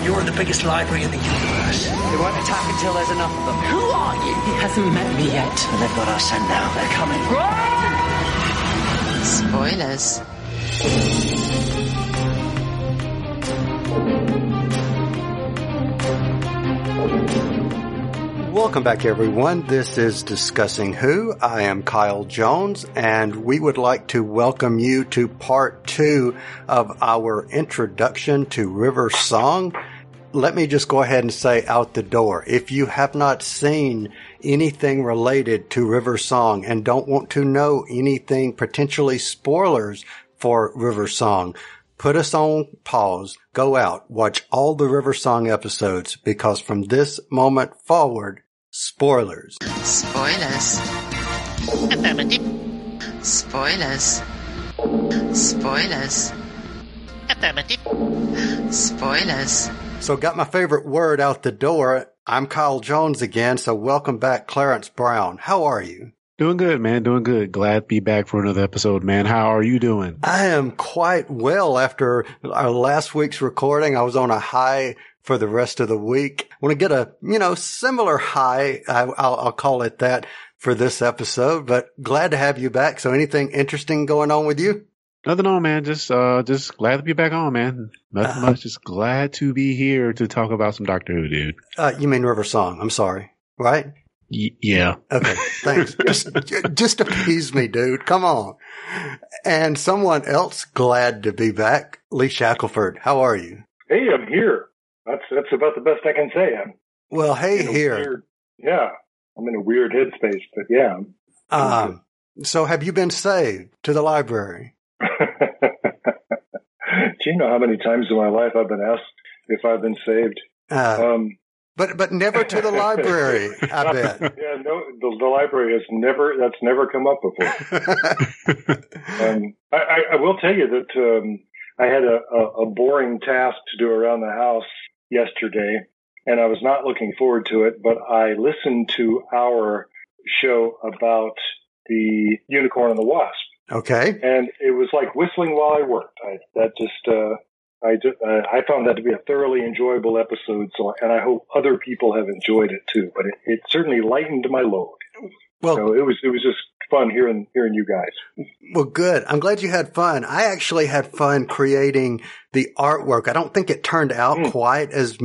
and you're the biggest library in the universe. They won't attack until there's enough of them. Who are you? He hasn't met me yet. And they've got our scent now. They're coming. Run! Spoilers. Welcome back, everyone. This is Discussing Who. I am Kyle Jones, and we would like to welcome you to part two of our introduction to River Song. Let me just go ahead and say out the door if you have not seen anything related to River Song and don't want to know anything potentially spoilers for River Song, put us on pause, go out, watch all the River Song episodes because from this moment forward, spoilers. Spoilers. Affirmative. Spoilers. Spoilers. Affirmative. Spoilers. So got my favorite word out the door. I'm Kyle Jones again. So welcome back, Clarence Brown. How are you? Doing good, man. Doing good. Glad to be back for another episode, man. How are you doing? I am quite well after our last week's recording. I was on a high for the rest of the week. I want to get a, you know, similar high. I, will I'll call it that for this episode, but glad to have you back. So anything interesting going on with you? Nothing on, man. Just, uh, just glad to be back on, man. Nothing Uh, much. Just glad to be here to talk about some Doctor Who, dude. Uh, you mean River Song? I'm sorry, right? Y- yeah. Okay, thanks. just, just appease me, dude. Come on. And someone else glad to be back, Lee Shackelford. How are you? Hey, I'm here. That's that's about the best I can say. I'm Well, hey here. weird- yeah, I'm in a weird headspace, but yeah. Um, so have you been saved to the library? Do you know how many times in my life I've been asked if I've been saved? Uh, Um, but, but never to the library, I bet. yeah, no, the, the library has never. That's never come up before. Um, I, I, I will tell you that um, I had a, a, a boring task to do around the house yesterday, and I was not looking forward to it. But I listened to our show about the unicorn and the wasp, okay. and it was like whistling while I worked. I, that just. Uh, I, uh, I found that to be a thoroughly enjoyable episode, so and I hope other people have enjoyed it too. But it, it certainly lightened my load. Well, So it was it was just fun hearing hearing you guys. Well, good. I'm glad you had fun. I actually had fun creating the artwork. I don't think it turned out Mm. quite as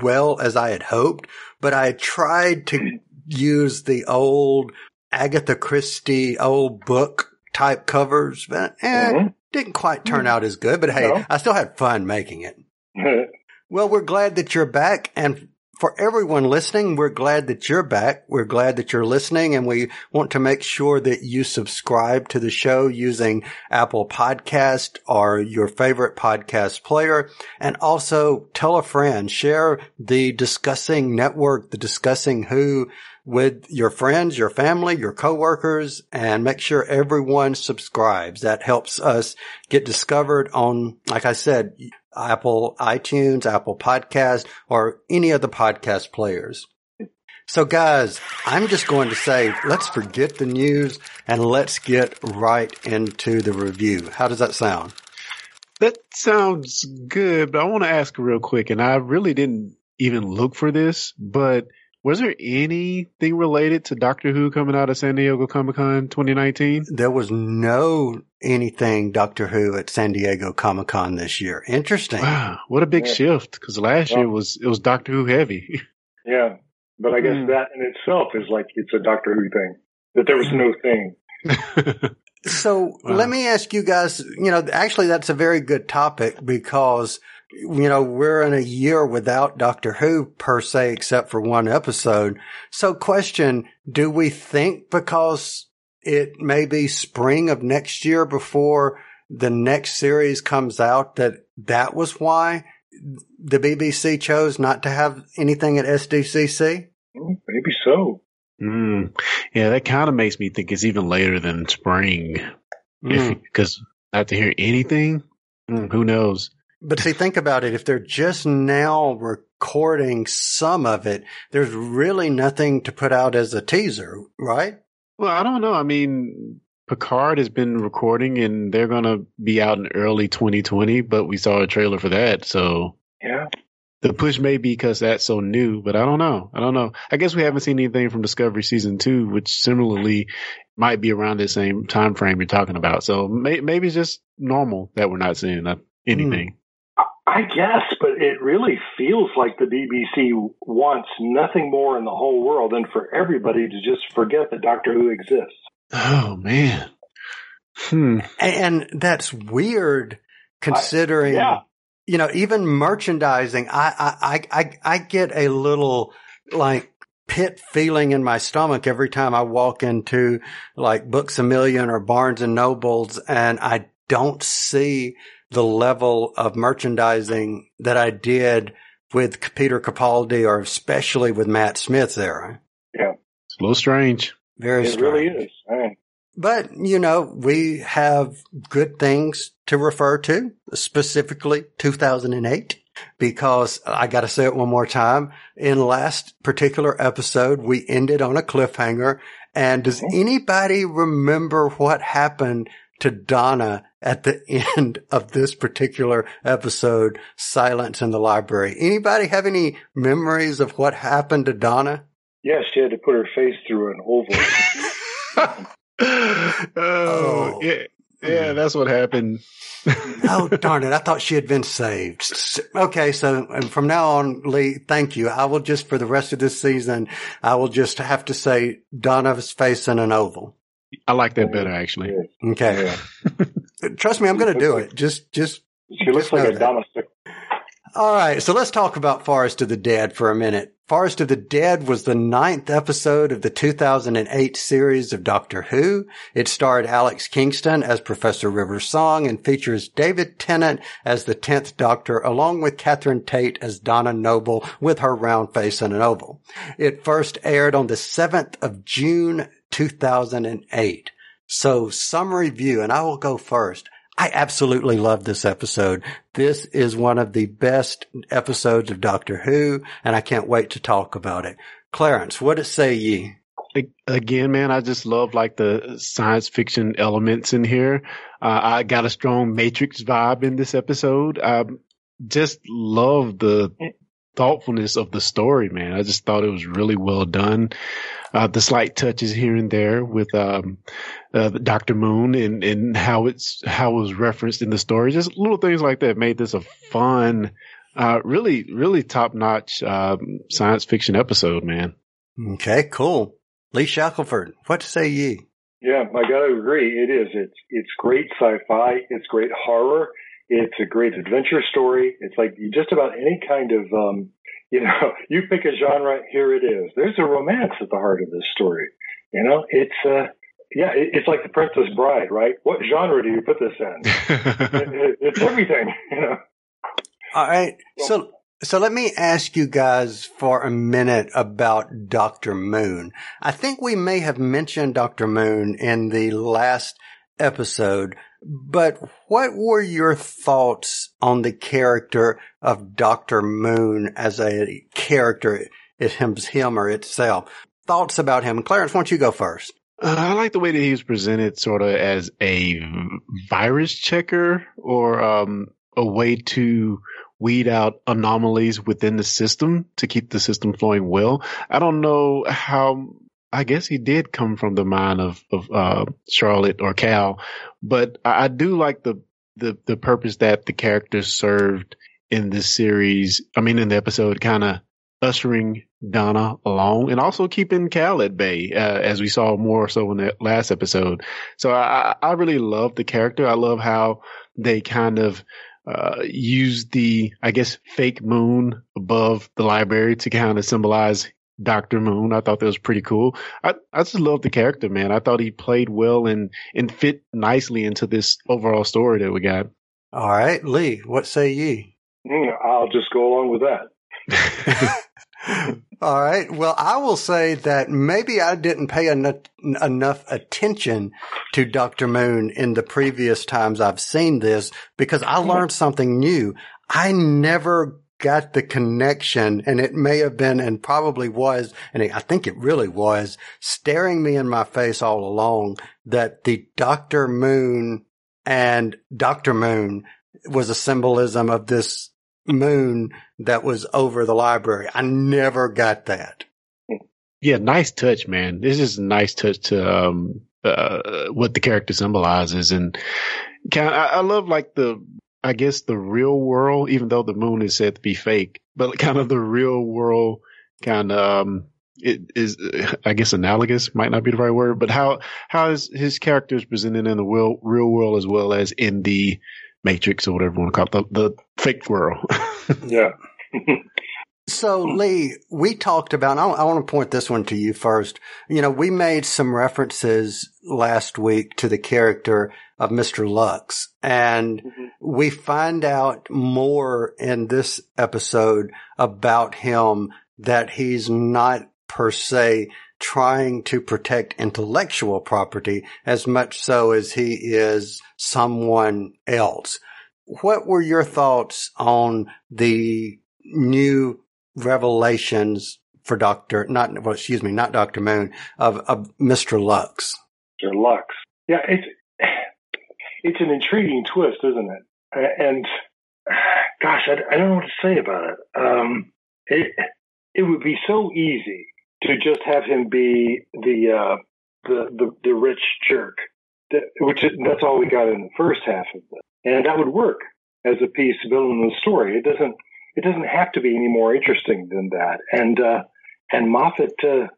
well as I had hoped, but I tried to use the old Agatha Christie old book type covers, but eh, Mhm. didn't quite turn out as good. But hey, No. I still had fun making it. Well, we're glad that you're back. And for everyone listening, we're glad that you're back. We're glad that you're listening and we want to make sure that you subscribe to the show using Apple Podcast or your favorite podcast player. And also tell a friend, share the discussing network, the discussing who with your friends, your family, your coworkers, and make sure everyone subscribes. That helps us get discovered on, like I said, Apple iTunes, Apple Podcast, or any of the podcast players. So guys, I'm just going to say, let's forget the news and let's get right into the review. How does that sound? That sounds good, but I want to ask real quick, and I really didn't even look for this, but was there anything related to Doctor Who coming out of San Diego Comic Con 2019? There was no anything Doctor Who at San Diego Comic Con this year. Interesting. Wow, what a big Yeah. shift! Because last year was it was Doctor Who heavy. Yeah, but I guess Hmm. that in itself is like it's a Doctor Who thing. That there was no thing. So Wow. let me ask you guys, you know, actually that's a very good topic because, you know, we're in a year without Doctor Who per se, except for one episode. So question, do we think because it may be spring of next year before the next series comes out that that was why the BBC chose not to have anything at SDCC? Hmm, Maybe so. mm. Yeah, that kind of makes me think it's even later than spring. Mm. Because not to hear anything, mm, who knows? But see, think about it. If they're just now recording some of it, there's really nothing to put out as a teaser, right? Well, I don't know. I mean, Picard has been recording and they're going to be out in early 2020, but we saw a trailer for that. So Yeah. the push may be because that's so new, but I don't know. I don't know. I guess we haven't seen anything from Discovery season two, which similarly might be around the same time frame you're talking about. So may, maybe it's just normal that we're not seeing uh, hmm. anything. I guess, but it really feels like the BBC wants nothing more in the whole world than for everybody to just forget that Doctor Who exists. Oh man. Hmm. And that's weird considering, I, yeah. you know, even merchandising, I, I, I, I get a little like pit feeling in my stomach every time I walk into like Books a Million or Barnes and Nobles and I don't see the level of merchandising that I did with Peter Capaldi or especially with Matt Smith there. Yeah. It's a little strange. Very it strange. really is. But, you know, we have good things to refer to, specifically 2008, because I got to say it one more time. In last particular episode, we ended on a cliffhanger. And does anybody remember what happened to Donna at the end of this particular episode, Silence in the Library? Anybody have any memories of what happened to Donna? Yes, she had to put her face through an oval. oh, oh, yeah, yeah, that's what happened. oh darn it! I thought she had been saved. Okay, so and from now on, Lee, thank you. I will just for the rest of this season, I will just have to say Donna's face in an oval. I like that better, actually. Okay, trust me, I'm going to do it. Just, just. She looks like a domestic. All right, so let's talk about Forest of the Dead for a minute. Forest of the Dead was the ninth episode of the 2008 series of Doctor Who. It starred Alex Kingston as Professor River Song and features David Tennant as the 10th Doctor along with Catherine Tate as Donna Noble with her round face and an oval. It first aired on the 7th of June 2008. So some review, and I will go first. I absolutely love this episode. This is one of the best episodes of Doctor Who, and I can't wait to talk about it. Clarence, what did say ye? Again, man, I just love like the science fiction elements in here. Uh, I got a strong Matrix vibe in this episode. I just love the thoughtfulness of the story, man. I just thought it was really well done. Uh, the slight touches here and there with um, uh, Doctor Moon and and how it's how it was referenced in the story. Just little things like that made this a fun, uh, really really top notch um, science fiction episode, man. Okay, cool. Lee Shackelford, what say ye? Yeah, I got to agree. It is. It's it's great sci-fi. It's great horror. It's a great adventure story. It's like just about any kind of um, you know, you pick a genre, here it is. There's a romance at the heart of this story. You know, it's uh, yeah, it's like the Princess Bride, right? What genre do you put this in? it, it's everything, you know. All right, so so let me ask you guys for a minute about Doctor Moon. I think we may have mentioned Doctor Moon in the last episode, but what were your thoughts on the character of Dr. Moon as a character, it him, him or itself? Thoughts about him? Clarence, why don't you go first? Uh, I like the way that he was presented sort of as a virus checker or um, a way to weed out anomalies within the system to keep the system flowing well. I don't know how I guess he did come from the mind of of uh, Charlotte or Cal, but I, I do like the the the purpose that the characters served in this series. I mean, in the episode, kind of ushering Donna along and also keeping Cal at bay, uh, as we saw more so in the last episode. So I, I really love the character. I love how they kind of uh, use the, I guess, fake moon above the library to kind of symbolize Doctor Moon. I thought that was pretty cool. I I just love the character, man. I thought he played well and and fit nicely into this overall story that we got. All right, Lee, what say ye? Mm, I'll just go along with that. All right. Well, I will say that maybe I didn't pay enough, enough attention to Dr. Moon in the previous times I've seen this because I learned something new. I never got the connection and it may have been and probably was, and I think it really was staring me in my face all along that the Dr. Moon and Dr. Moon was a symbolism of this moon that was over the library. I never got that. Yeah, nice touch, man. This is a nice touch to um, uh, what the character symbolizes, and kind of, I, I love like the I guess the real world, even though the moon is said to be fake, but kind of the real world kind of um, it is I guess analogous might not be the right word, but how how is his characters presented in the real real world as well as in the Matrix or whatever you want to call it, the, the fake world. yeah. So, Lee, we talked about, I, I want to point this one to you first. You know, we made some references last week to the character of Mr. Lux and mm-hmm. we find out more in this episode about him that he's not per se trying to protect intellectual property as much so as he is someone else. What were your thoughts on the new revelations for Doctor, not, well, excuse me, not Doctor Moon, of, of Mr. Lux. Mr. Lux. Yeah, it's, it's an intriguing twist, isn't it? And gosh, I, I don't know what to say about it. Um, it, it would be so easy to just have him be the, uh, the, the, the rich jerk, that, which is, that's all we got in the first half of it. And that would work as a piece building the story. It doesn't, it doesn't have to be any more interesting than that. And uh, and Moffat uh,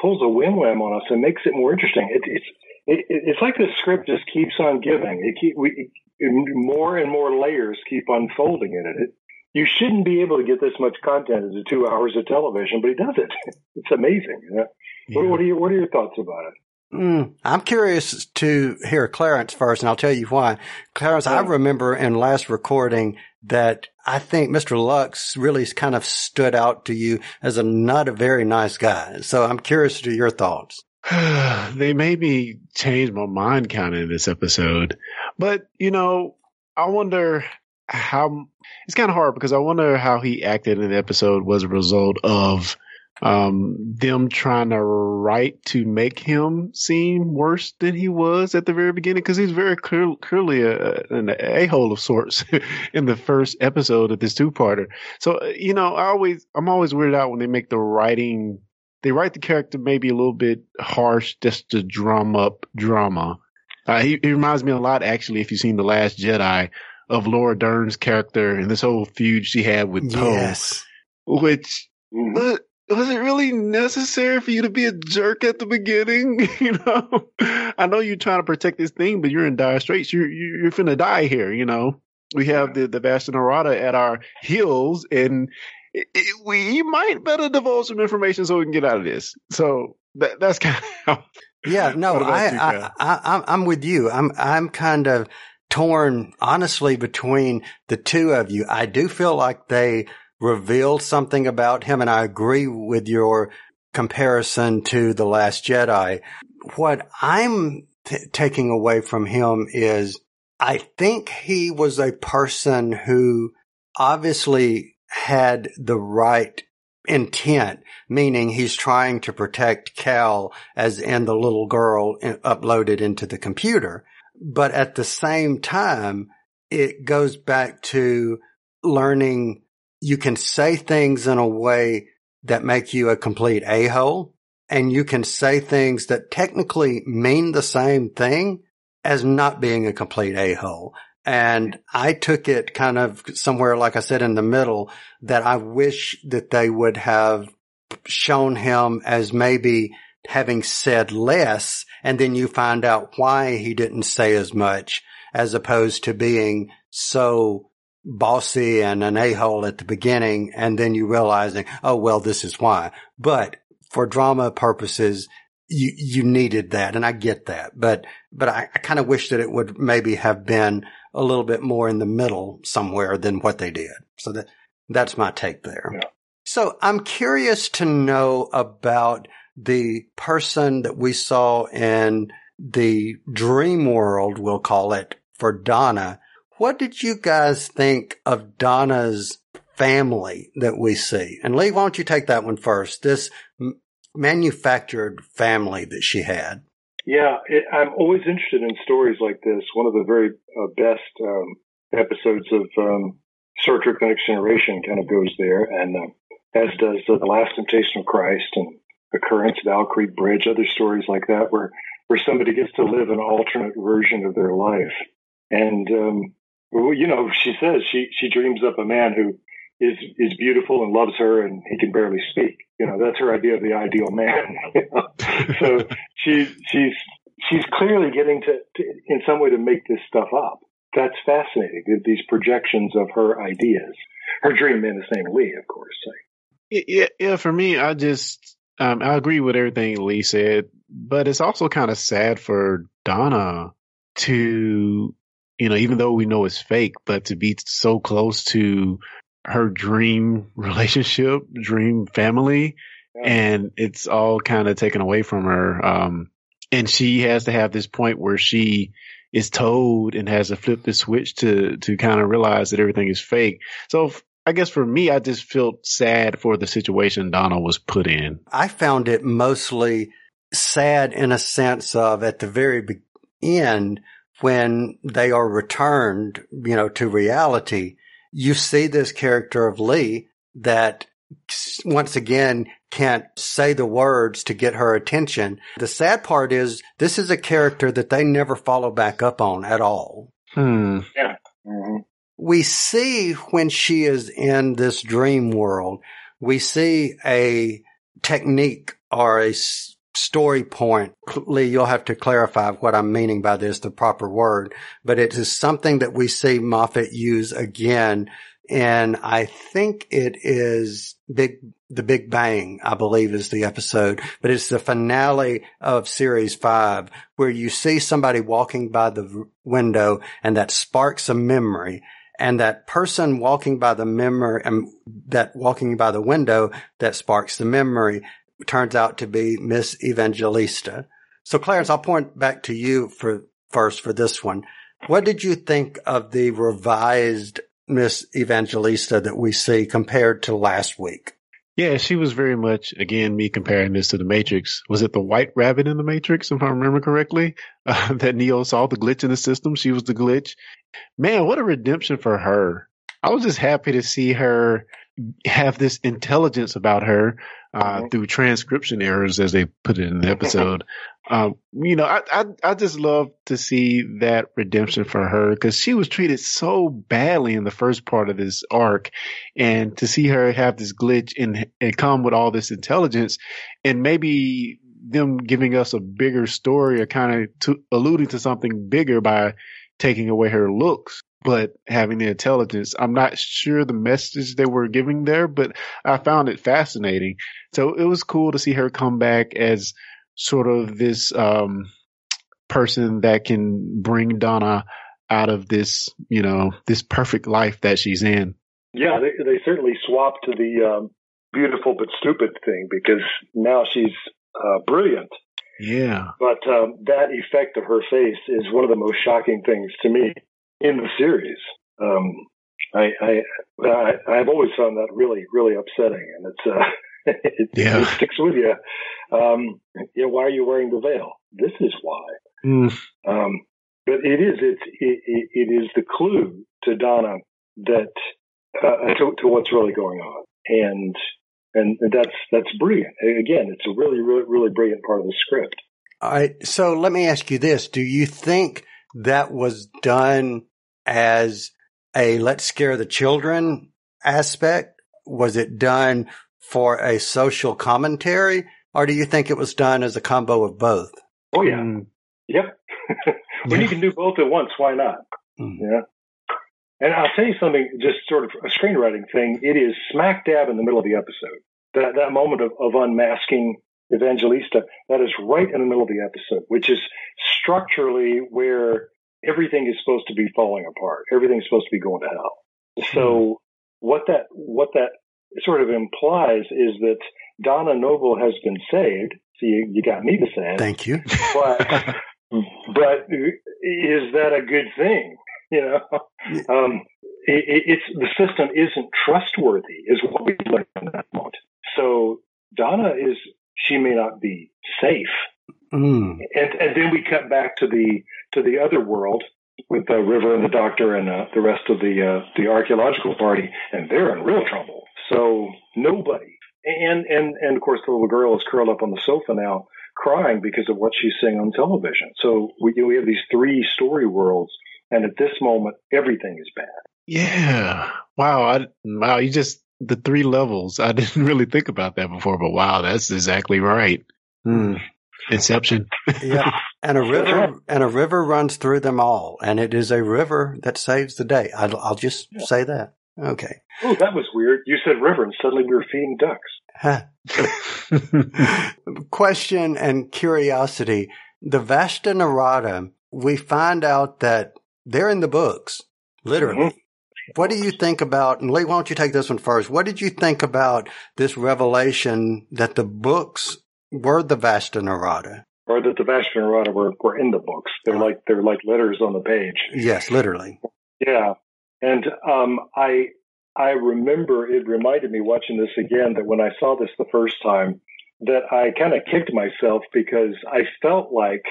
pulls a win wham on us and makes it more interesting. It, it's it, it's like the script just keeps on giving. It keep we more and more layers keep unfolding in it. it. You shouldn't be able to get this much content as two hours of television, but he does it. It's amazing. Yeah. What, what, are your What are your thoughts about it? Mm, I'm curious to hear Clarence first, and I'll tell you why. Clarence, yeah. I remember in last recording that I think Mr. Lux really kind of stood out to you as a not a very nice guy. So I'm curious to your thoughts. they made me change my mind kind of in this episode. But, you know, I wonder how it's kind of hard because I wonder how he acted in the episode was a result of um, them trying to write to make him seem worse than he was at the very beginning because he's very clear, clearly a, an a hole of sorts in the first episode of this two parter. So you know, I always I'm always weirded out when they make the writing. They write the character maybe a little bit harsh just to drum up drama. Uh, he, he reminds me a lot, actually, if you've seen The Last Jedi, of Laura Dern's character and this whole feud she had with Poe. Yes. Which, mm-hmm was it really necessary for you to be a jerk at the beginning? you know, I know you're trying to protect this thing, but you're in dire straits. You're you're, you're finna die here. You know, we have the the Vashta Nerada at our heels, and it, it, we might better divulge some information so we can get out of this. So that that's kind of yeah. No, I, you, I, I I'm with you. I'm I'm kind of torn honestly between the two of you. I do feel like they revealed something about him. And I agree with your comparison to The Last Jedi. What I'm t- taking away from him is I think he was a person who obviously had the right intent, meaning he's trying to protect Cal as in the little girl in, uploaded into the computer. But at the same time, it goes back to learning you can say things in a way that make you a complete a-hole and you can say things that technically mean the same thing as not being a complete a-hole. And I took it kind of somewhere, like I said, in the middle that I wish that they would have shown him as maybe having said less. And then you find out why he didn't say as much as opposed to being so bossy and an a-hole at the beginning and then you realizing, oh, well, this is why. But for drama purposes, you, you needed that. And I get that. But, but I, I kind of wish that it would maybe have been a little bit more in the middle somewhere than what they did. So that, that's my take there. Yeah. So I'm curious to know about the person that we saw in the dream world, we'll call it for Donna what did you guys think of Donna's family that we see? And Lee, why don't you take that one first? This manufactured family that she had. Yeah, it, I'm always interested in stories like this. One of the very uh, best um, episodes of um, Star Trek: Next Generation kind of goes there, and uh, as does uh, the Last Temptation of Christ and Occurrence of Creek Bridge, other stories like that, where where somebody gets to live an alternate version of their life. And um, well, you know, she says she she dreams up a man who is is beautiful and loves her, and he can barely speak. You know, that's her idea of the ideal man. so she she's she's clearly getting to, to in some way to make this stuff up. That's fascinating. These projections of her ideas. Her dream man is named Lee, of course. Yeah, yeah. For me, I just um, I agree with everything Lee said, but it's also kind of sad for Donna to, you know, even though we know it's fake, but to be so close to her dream relationship, dream family, yeah. and it's all kind of taken away from her. Um, and she has to have this point where she is told and has to flip the switch to to kind of realize that everything is fake. So I guess for me, I just felt sad for the situation Donna was put in. I found it mostly sad in a sense of at the very end when they are returned, you know, to reality. You see this character of Lee that once again can't say the words to get her attention. The sad part is this is a character that they never follow back up on at all. Hmm. Yeah. Mm-hmm. We see when she is in this dream world, we see a technique or a story point. Lee, you'll have to clarify what I'm meaning by this, the proper word, but it is something that we see Moffat use again and I think it is Big, the Big Bang, I believe is the episode, but it's the finale of series five where you see somebody walking by the window and that sparks a memory. And that person walking by the memory and that walking by the window that sparks the memory turns out to be Miss Evangelista. So Clarence, I'll point back to you for first for this one. What did you think of the revised Miss Evangelista that we see compared to last week. Yeah, she was very much, again, me comparing this to the Matrix. Was it the white rabbit in the Matrix, if I remember correctly? Uh, that Neo saw the glitch in the system. She was the glitch. Man, what a redemption for her. I was just happy to see her have this intelligence about her uh, mm-hmm. through transcription errors, as they put it in the episode. um, you know, I, I, I just love to see that redemption for her because she was treated so badly in the first part of this arc, and to see her have this glitch and and come with all this intelligence, and maybe them giving us a bigger story or kind of alluding to something bigger by taking away her looks but having the intelligence. I'm not sure the message they were giving there, but I found it fascinating. So it was cool to see her come back as sort of this um, person that can bring Donna out of this, you know, this perfect life that she's in. Yeah, they, they certainly swapped to the um, beautiful but stupid thing because now she's uh, brilliant. Yeah. But um, that effect of her face is one of the most shocking things to me in the series. Um, I, I, I, have always found that really, really upsetting, and it's, uh, it, yeah. it, sticks with you. Um, you know, why are you wearing the veil? This is why. Mm. Um, but it is, it's, it, it is the clue to Donna that, uh, to, to what's really going on. And, and that's, that's brilliant. Again, it's a really, really, really brilliant part of the script. All right. So let me ask you this. Do you think that was done as a let's scare the children aspect? Was it done for a social commentary? Or do you think it was done as a combo of both? Oh, yeah. Mm. Yep. when yeah. you can do both at once, why not? Mm. Yeah. And I'll tell you something, just sort of a screenwriting thing. It is smack dab in the middle of the episode. That, that moment of, of unmasking Evangelista, that is right in the middle of the episode, which is structurally where everything is supposed to be falling apart. Everything's supposed to be going to hell. So what that what that sort of implies is that Donna Noble has been saved. So you, you got me to say it. Thank you. But but is that a good thing? You know, um, it, it's the system isn't trustworthy, is what we learned in that moment. So Donna is she may not be safe Mm. And and then we cut back to the to the other world with the River and the Doctor and uh, the rest of the uh, the archaeological party, and they're in real trouble. So nobody, and and and of course the little girl is curled up on the sofa now, crying because of what she's seeing on television. So we we have these three story worlds, and at this moment, everything is bad. Yeah. Wow. I, wow. You just the three levels. I didn't really think about that before, but wow, that's exactly right. Hmm. Inception. yeah. And a river and a river runs through them all, and it is a river that saves the day. I'll, I'll just yeah. say that. Okay. Oh, that was weird. You said river, and suddenly we were feeding ducks. Question and curiosity: the Vashta Nerada. We find out that they're in the books, literally. Mm-hmm. What do you think about, and Lee, why don't you take this one first? What did you think about this revelation that the books were the Vashta Nerada? Or that the Vashta Nerada were, were in the books. They're like, they're like letters on the page. Yes, literally. Yeah. And, um, I, I remember it reminded me watching this again that when I saw this the first time, that I kind of kicked myself because I felt like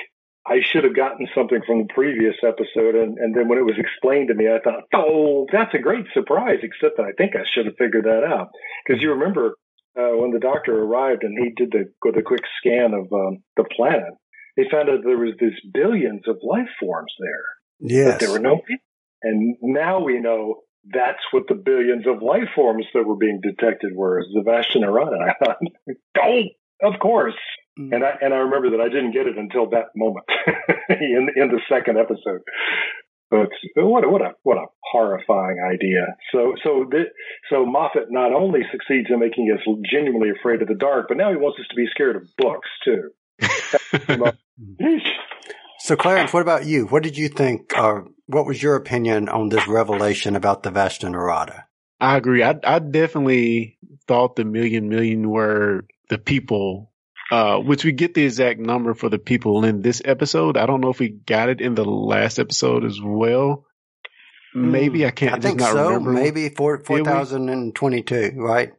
I should have gotten something from the previous episode. And, and then when it was explained to me, I thought, oh, that's a great surprise, except that I think I should have figured that out. Because you remember uh, when the doctor arrived and he did the, the quick scan of um, the planet, they found out there was these billions of life forms there. Yes. But there were no people. And now we know that's what the billions of life forms that were being detected were, the Vashta Nerada. I thought, oh, of course. Mm. And I and I remember that I didn't get it until that moment in in the second episode. But what a, what a what a horrifying idea. So so th- so Moffat not only succeeds in making us genuinely afraid of the dark, but now he wants us to be scared of books too. so Clarence, what about you? What did you think? Uh, what was your opinion on this revelation about the Vashta Nerada? I agree. I, I definitely thought the million million were the people uh, which we get the exact number for the people in this episode. I don't know if we got it in the last episode as well. Maybe I can't. I think so. Remember. Maybe four four thousand and twenty two. Right.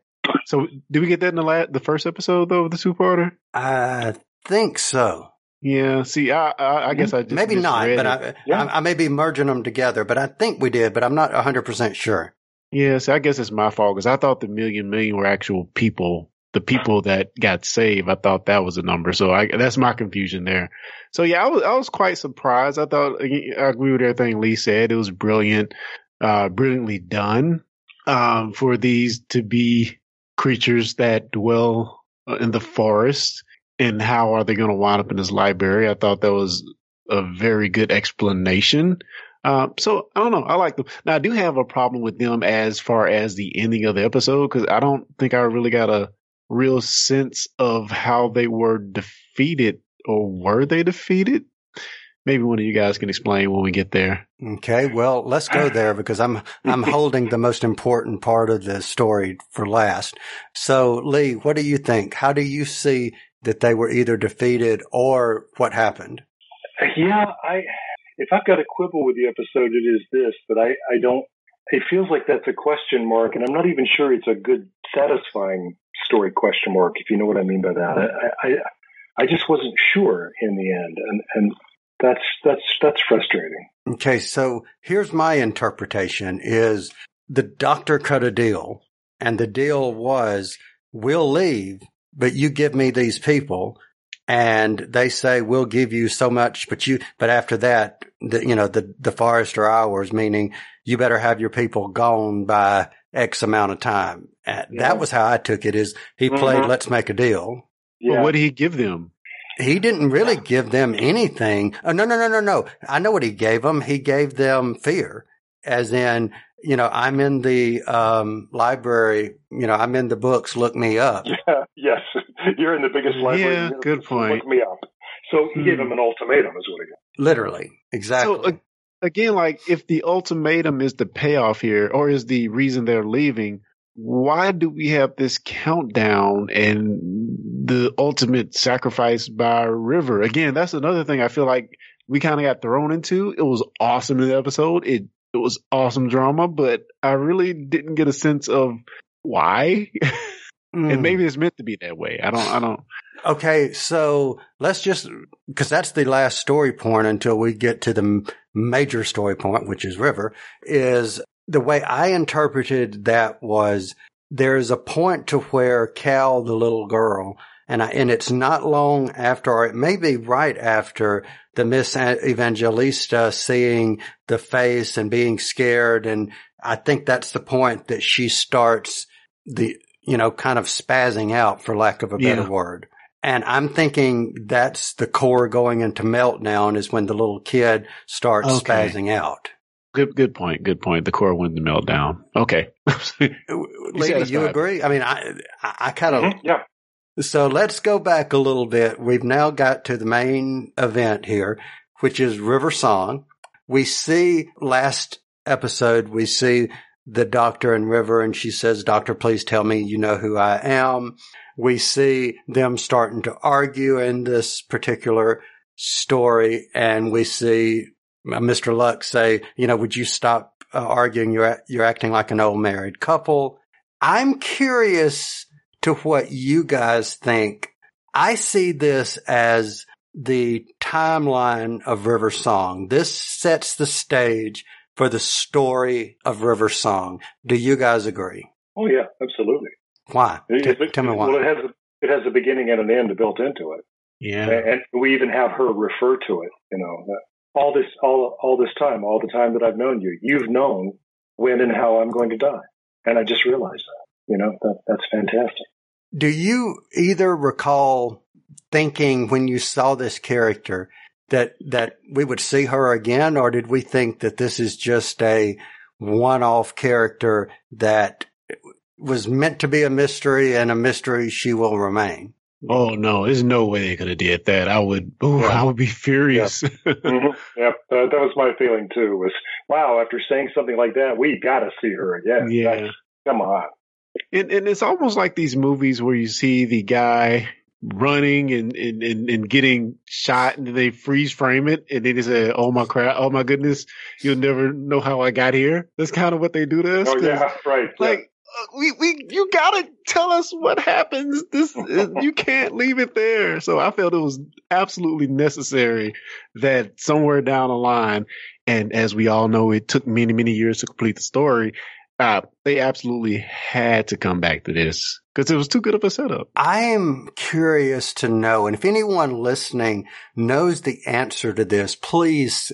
So did we get that in the last, the first episode though of the two parter? I think so. Yeah. See, I I, I guess I just maybe not, but I, yeah. I, I may be merging them together. But I think we did, but I'm not hundred percent sure. Yeah. Yes, I guess it's my fault because I thought the million million were actual people the people that got saved. I thought that was a number. So I, that's my confusion there. So yeah, I was, I was quite surprised. I thought, I agree with everything Lee said. It was brilliant, uh, brilliantly done, um, for these to be creatures that dwell uh, in the forest and how are they going to wind up in this library? I thought that was a very good explanation. Uh, so I don't know. I like them. Now I do have a problem with them as far as the ending of the episode because I don't think I really got a real sense of how they were defeated or were they defeated? Maybe one of you guys can explain when we get there. Okay, well, let's go there because I'm I'm holding the most important part of the story for last. So, Lee, what do you think? How do you see that they were either defeated or what happened? Yeah, I if I've got to quibble with the episode, it is this that I I don't. It feels like that's a question mark, and I'm not even sure it's a good, satisfying story question mark, if you know what I mean by that. I, I, I just wasn't sure in the end, and and that's that's that's frustrating. Okay, so here's my interpretation: is the doctor cut a deal, and the deal was we'll leave, but you give me these people, and they say we'll give you so much, but you but after that, the, you know the the forest are ours, meaning you better have your people gone by X amount of time. Yeah. That was how I took it is he mm-hmm. played Let's Make a Deal. Yeah. Well, what did he give them? He didn't really give them anything. Oh, no, no, no, no, no. I know what he gave them. He gave them fear as in, you know, I'm in the um, library, you know, I'm in the books, look me up. Yeah, yes. You're in the biggest library. Yeah, good point. Look me up. So he hmm. gave him an ultimatum is what he did. Literally. Exactly. So, uh, again, like if the ultimatum is the payoff here or is the reason they're leaving, why do we have this countdown and the ultimate sacrifice by River? Again, that's another thing I feel like we kind of got thrown into. It was awesome in the episode. It it was awesome drama, but I really didn't get a sense of why. mm. and hmm. maybe it's meant to be that way. I don't I don't Okay, so let's just because that's the last story point until we get to the major story point, which is River, is the way I interpreted that was there is a point to where Cal, the little girl, and I, and it's not long after, or it may be right after the Miss Evangelista seeing the face and being scared. And I think that's the point that she starts the, you know, kind of spazzing out for lack of a better yeah. word. And I'm thinking that's the core going into meltdown is when the little kid starts okay. spazzing out. Good, good point. Good point. The core went to meltdown. Okay. Lady, you agree? I mean, I, I kind of, mm-hmm. yeah. So let's go back a little bit. We've now got to the main event here, which is River Song. We see last episode, we see the doctor and River and she says, doctor, please tell me you know who I am. We see them starting to argue in this particular story and we see Mr. Lux say, you know, would you stop uh, arguing? You're, you're acting like an old married couple. I'm curious to what you guys think. I see this as the timeline of River Song. This sets the stage for the story of River Song. Do you guys agree? Oh yeah, absolutely. Why? T- tell me why. Well, it has a, it has a beginning and an end built into it. Yeah, and, and we even have her refer to it. You know, uh, all this all all this time, all the time that I've known you, you've known when and how I'm going to die, and I just realized that. You know, that, that's fantastic. Do you either recall thinking when you saw this character that that we would see her again, or did we think that this is just a one-off character that was meant to be a mystery and a mystery she will remain? Oh no, there's no way they could have did that. I would, ooh, yeah. I would be furious. Yep, mm-hmm. yep. Uh, that was my feeling too. Was wow, after saying something like that, we got to see her again. Yeah, That's, come on. And, and it's almost like these movies where you see the guy running and, and, and, and, getting shot and they freeze frame it and then they say, Oh my crap. Oh my goodness. You'll never know how I got here. That's kind of what they do to us. Oh yeah. Right. Like, yeah. We, we, you gotta tell us what happens. This, uh, you can't leave it there. So I felt it was absolutely necessary that somewhere down the line, and as we all know, it took many, many years to complete the story uh, they absolutely had to come back to this because it was too good of a setup. I am curious to know, and if anyone listening knows the answer to this, please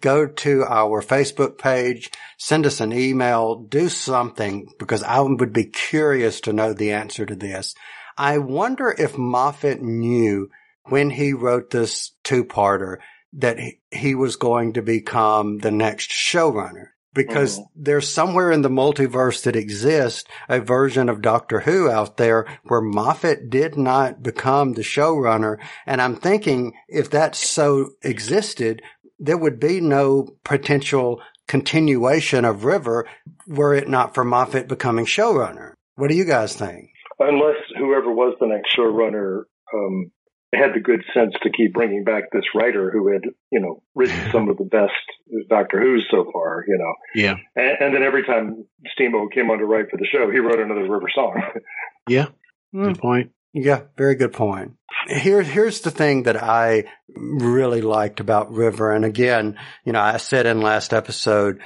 go to our Facebook page, send us an email, do something because I would be curious to know the answer to this. I wonder if Moffat knew when he wrote this two-parter that he was going to become the next showrunner because mm. there's somewhere in the multiverse that exists a version of Doctor Who out there where Moffat did not become the showrunner. And I'm thinking if that so existed, there would be no potential continuation of River were it not for Moffat becoming showrunner. What do you guys think? Unless whoever was the next showrunner um, had the good sense to keep bringing back this writer who had, you know, written some of the best Doctor Who's so far, you know. Yeah. And, and then every time Steamboat came on to write for the show, he wrote another River song. yeah. Hmm. Good point. Yeah, very good point. Here, here's the thing that I really liked about River. And again, you know, I said in last episode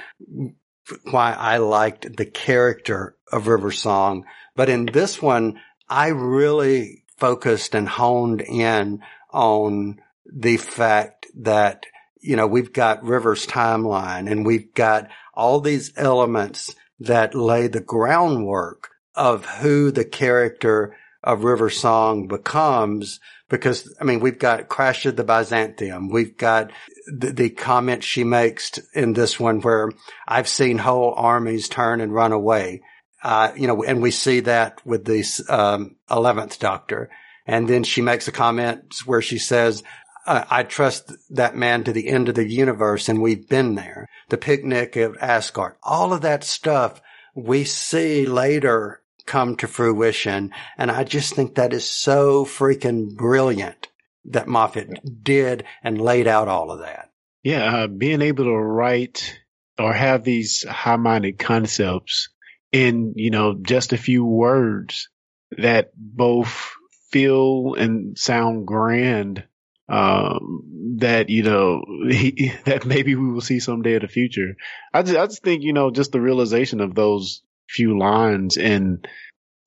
why I liked the character of River Song. But in this one, I really focused and honed in on the fact that, you know, we've got River's timeline and we've got all these elements that lay the groundwork of who the character of River Song becomes because, I mean, we've got Crash of the Byzantium. We've got the, the comment she makes in this one where I've seen whole armies turn and run away. Uh, you know, and we see that with the um, 11th Doctor. And then she makes a comment where she says, I trust that man to the end of the universe and we've been there. The picnic at Asgard, all of that stuff we see later come to fruition. And I just think that is so freaking brilliant that Moffat did and laid out all of that. Yeah. Uh, being able to write or have these high minded concepts in, you know, just a few words that both feel and sound grand um, that you know he, that maybe we will see someday in the future. I just I just think you know just the realization of those few lines and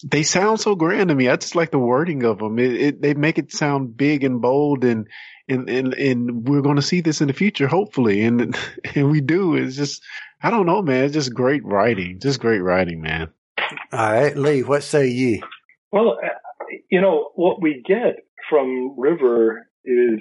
they sound so grand to me. I just like the wording of them. It, it, they make it sound big and bold and and and, and we're going to see this in the future hopefully and and we do. It's just I don't know, man. It's just great writing. Just great writing, man. All right, Lee, what say ye? Well, uh, you know what we get from River is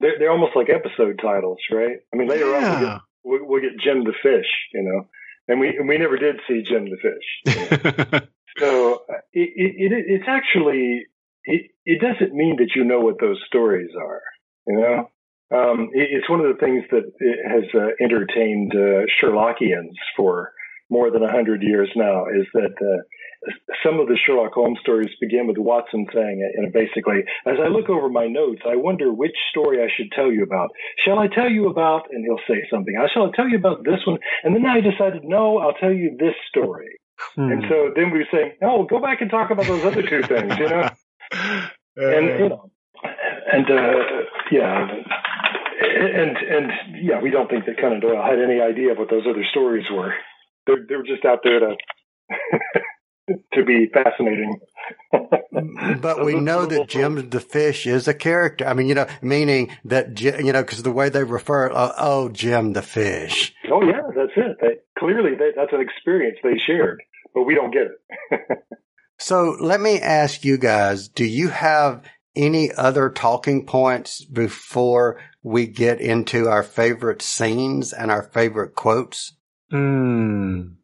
they're, they're almost like episode titles, right? I mean, later yeah. on we get, we, we'll get Jim the Fish, you know, and we and we never did see Jim the Fish. You know? so uh, it, it, it's actually it, it doesn't mean that you know what those stories are, you know. Um, it, it's one of the things that has uh, entertained uh, Sherlockians for more than a hundred years now. Is that uh, some of the Sherlock Holmes stories begin with Watson saying, you know, basically, as I look over my notes, I wonder which story I should tell you about. Shall I tell you about? And he'll say something. I shall tell you about this one. And then I decided, no, I'll tell you this story. Hmm. And so then we say, oh, go back and talk about those other two things, you know? And, you know, and, uh, yeah. And, and yeah, we don't think that Conan Doyle had any idea of what those other stories were. They're, they're just out there to to be fascinating. but we know that Jim the fish is a character. I mean, you know, meaning that you know, because the way they refer, uh, oh, Jim the fish. Oh yeah, that's it. They, clearly, they, that's an experience they shared, but we don't get it. so let me ask you guys: Do you have any other talking points before we get into our favorite scenes and our favorite quotes? Hmm.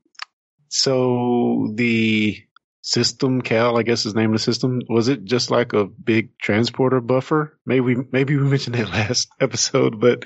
So the system, Cal, I guess is the name of the system, was it just like a big transporter buffer? Maybe maybe we mentioned it last episode, but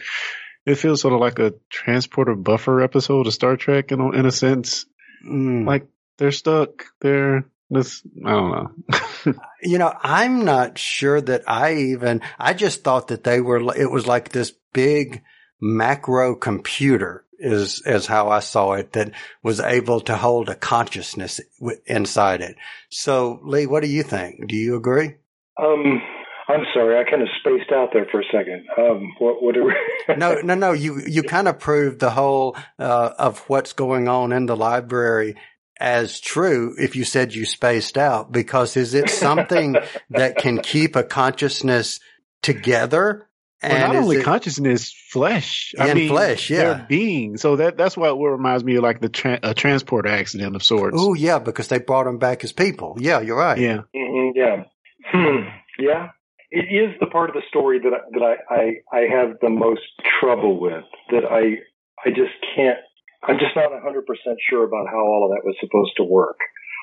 it feels sort of like a transporter buffer episode of Star Trek in a, in a sense. Mm. Like they're stuck. They're this. I don't know. you know, I'm not sure that I even. I just thought that they were. It was like this big macro computer is is how I saw it that was able to hold a consciousness inside it. So, Lee, what do you think? Do you agree? Um, I'm sorry, I kind of spaced out there for a second. Um, what, what we- no, no, no. You you kind of proved the whole uh, of what's going on in the library as true if you said you spaced out because is it something that can keep a consciousness together well, not only it, consciousness, flesh. I mean, flesh, yeah, they're being. So that that's what, what reminds me of like the tra- a transporter accident of sorts. Oh yeah, because they brought them back as people. Yeah, you're right. Yeah, mm-hmm, yeah, hmm. yeah. It is the part of the story that I, that I, I I have the most trouble with. That I I just can't. I'm just not 100 percent sure about how all of that was supposed to work.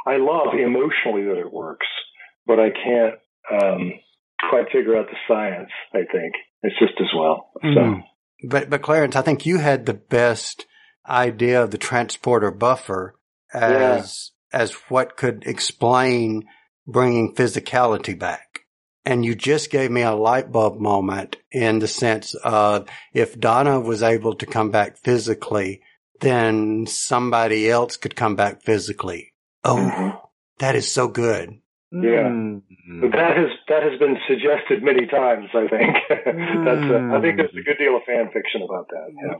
I love emotionally that it works, but I can't um, quite figure out the science. I think it's just as well. So. Mm. But but Clarence, I think you had the best idea of the transporter buffer as yeah. as what could explain bringing physicality back. And you just gave me a light bulb moment in the sense of if Donna was able to come back physically, then somebody else could come back physically. Oh, mm-hmm. that is so good. Yeah, mm. that has that has been suggested many times. I think that's uh, I think there's a good deal of fan fiction about that. Yeah.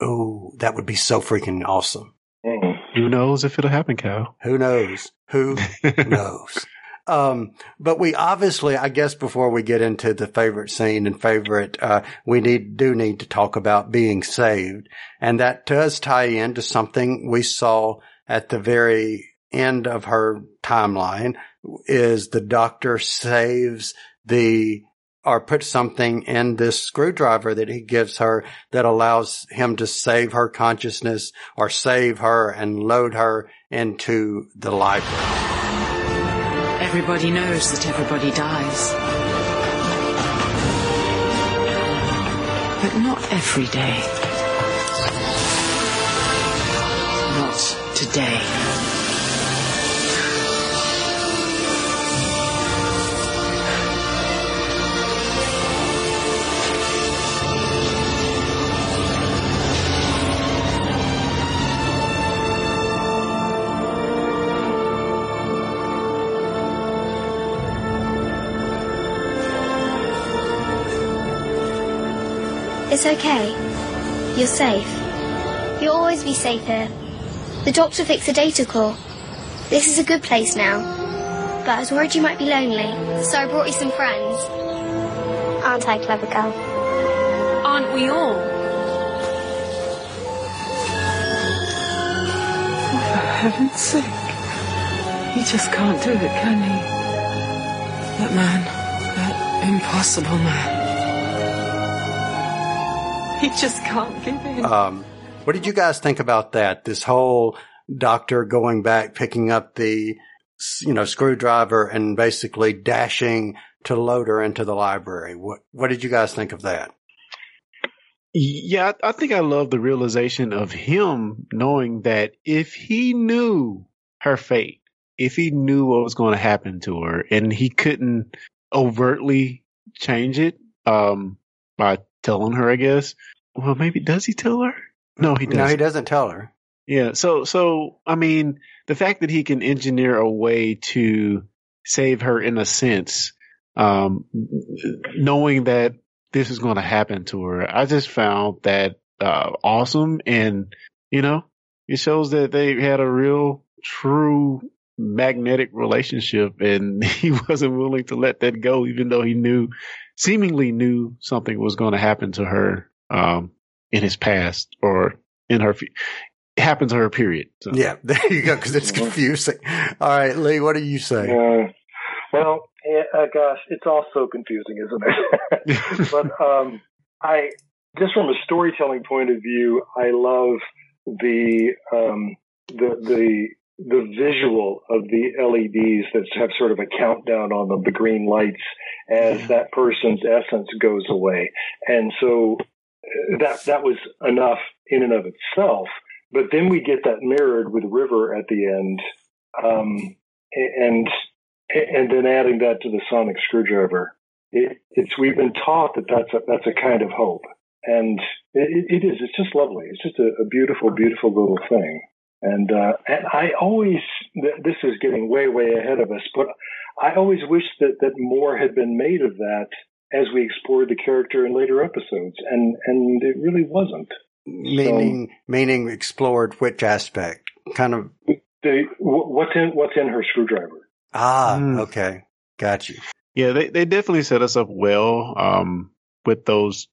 Oh, that would be so freaking awesome. Mm. Who knows if it'll happen, Cal? Who knows? Who knows? Um, but we obviously, I guess, before we get into the favorite scene and favorite, uh, we need do need to talk about being saved, and that does tie into something we saw at the very end of her timeline is the doctor saves the or puts something in this screwdriver that he gives her that allows him to save her consciousness or save her and load her into the library. Everybody knows that everybody dies. But not every day. It's okay. You're safe. You'll always be safe here. The doctor fixed the data core. This is a good place now. But I was worried you might be lonely, so I brought you some friends. Aren't I, clever girl? Aren't we all? For heaven's sake. He just can't do it, can he? That man. That impossible man. He just can't give in. Um, what did you guys think about that? This whole doctor going back, picking up the, you know, screwdriver and basically dashing to load her into the library. What, what did you guys think of that? Yeah, I think I love the realization of him knowing that if he knew her fate, if he knew what was going to happen to her and he couldn't overtly change it, um, by telling her, I guess. Well, maybe does he tell her? No, he doesn't. No, he doesn't tell her. Yeah. So, so, I mean, the fact that he can engineer a way to save her in a sense, um, knowing that this is going to happen to her, I just found that, uh, awesome. And, you know, it shows that they had a real, true magnetic relationship and he wasn't willing to let that go, even though he knew, seemingly knew something was going to happen to her, um, in his past or in her, it happened to her period. So. Yeah, there you go, because it's confusing. All right, Lee, what do you say? Uh, well, uh, gosh, it's all so confusing, isn't it? but um, I, just from a storytelling point of view, I love the um, the the the visual of the LEDs that have sort of a countdown on them, the green lights, as that person's essence goes away, and so that that was enough in and of itself. But then we get that mirrored with River at the end, um, and and then adding that to the sonic screwdriver. It, it's we've been taught that that's a that's a kind of hope, and it, it is. It's just lovely. It's just a, a beautiful, beautiful little thing. And uh, and I always this is getting way way ahead of us, but I always wish that that more had been made of that as we explored the character in later episodes, and and it really wasn't. Meaning, so, meaning explored which aspect? Kind of. The, what's in what's in her screwdriver? Ah, mm. okay, got you. Yeah, they they definitely set us up well um, with those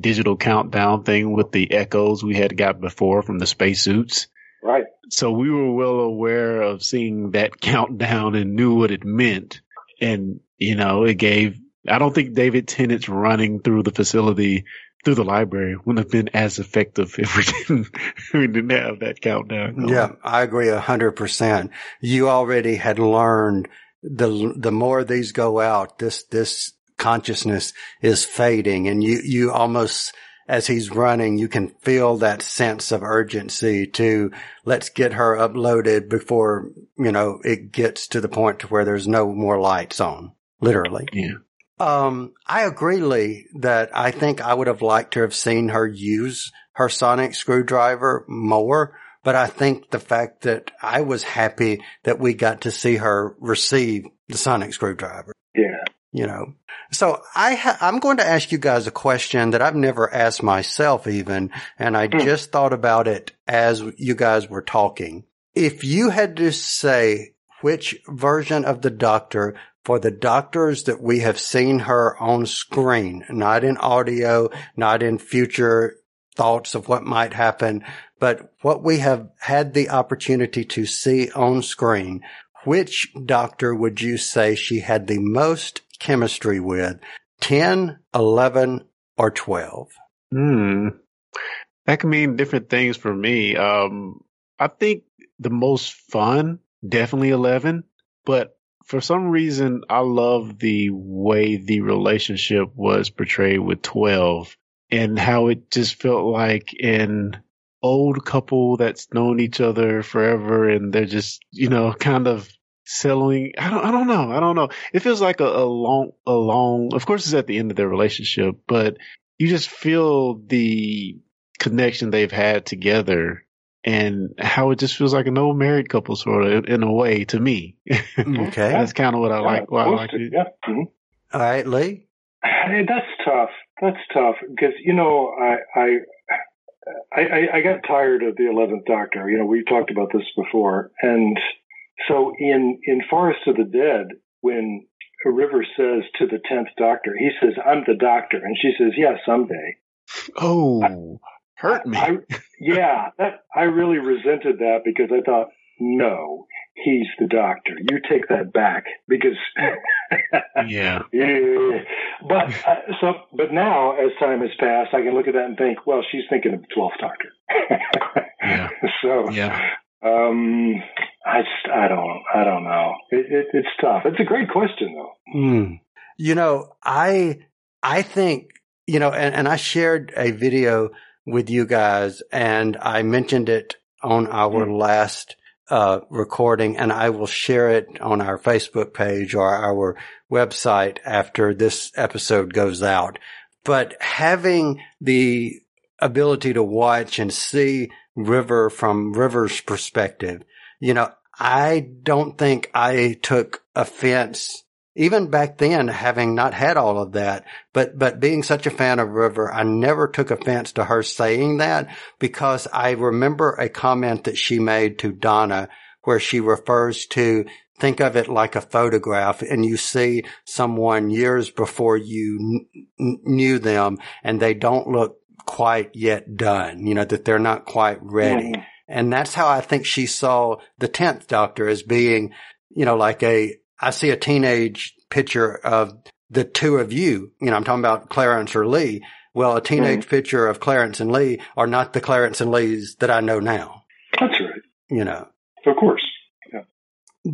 digital countdown thing with the echoes we had got before from the spacesuits. Right. So we were well aware of seeing that countdown and knew what it meant. And, you know, it gave, I don't think David Tennant's running through the facility through the library wouldn't have been as effective if we didn't we didn't have that countdown. Going. Yeah, I agree a hundred percent. You already had learned the the more these go out, this this consciousness is fading, and you you almost as he's running, you can feel that sense of urgency to let's get her uploaded before, you know, it gets to the point to where there's no more lights on, literally. Yeah. Um, I agree, Lee, that I think I would have liked to have seen her use her sonic screwdriver more. But I think the fact that I was happy that we got to see her receive the sonic screwdriver. Yeah. You know, so I ha- I'm going to ask you guys a question that I've never asked myself even, and I mm. just thought about it as you guys were talking. If you had to say which version of the doctor for the doctors that we have seen her on screen, not in audio, not in future thoughts of what might happen, but what we have had the opportunity to see on screen. Which doctor would you say she had the most chemistry with? 10, 11, or 12? Hmm. That can mean different things for me. Um, I think the most fun, definitely 11, but for some reason, I love the way the relationship was portrayed with 12 and how it just felt like an old couple that's known each other forever and they're just, you know, kind of settling. I don't, I don't know. I don't know. It feels like a, a long, a long, of course it's at the end of their relationship, but you just feel the connection they've had together and how it just feels like an old married couple sort of in a way to me. Okay. That's kind of what I like. Why I like it. Yeah. Mm-hmm. All right, Lee. that's tough. That's tough because you know I, I I I got tired of the Eleventh Doctor. You know we talked about this before, and so in in Forest of the Dead when River says to the tenth Doctor, he says, "I'm the Doctor," and she says, "Yeah, someday." Oh, I, hurt me. I, yeah, that, I really resented that because I thought, no, he's the doctor. You take that back because yeah. yeah. But uh, so, but now as time has passed, I can look at that and think, well, she's thinking of the twelfth doctor. yeah. So yeah. Um, I just, I don't, I don't know. It, it, it's tough. It's a great question though. Mm. You know, I, I think, you know, and, and I shared a video with you guys and I mentioned it on our mm. last uh, recording and I will share it on our Facebook page or our website after this episode goes out. But having the ability to watch and see River from River's perspective, you know, I don't think I took offense even back then, having not had all of that, but, but being such a fan of River, I never took offense to her saying that because I remember a comment that she made to Donna where she refers to think of it like a photograph and you see someone years before you knew them and they don't look quite yet done, you know, that they're not quite ready. And that's how I think she saw the 10th doctor as being, you know, like a, I see a teenage picture of the two of you. You know, I'm talking about Clarence or Lee. Well, a teenage mm-hmm. picture of Clarence and Lee are not the Clarence and Lees that I know now. That's right. You know, of course. Yeah.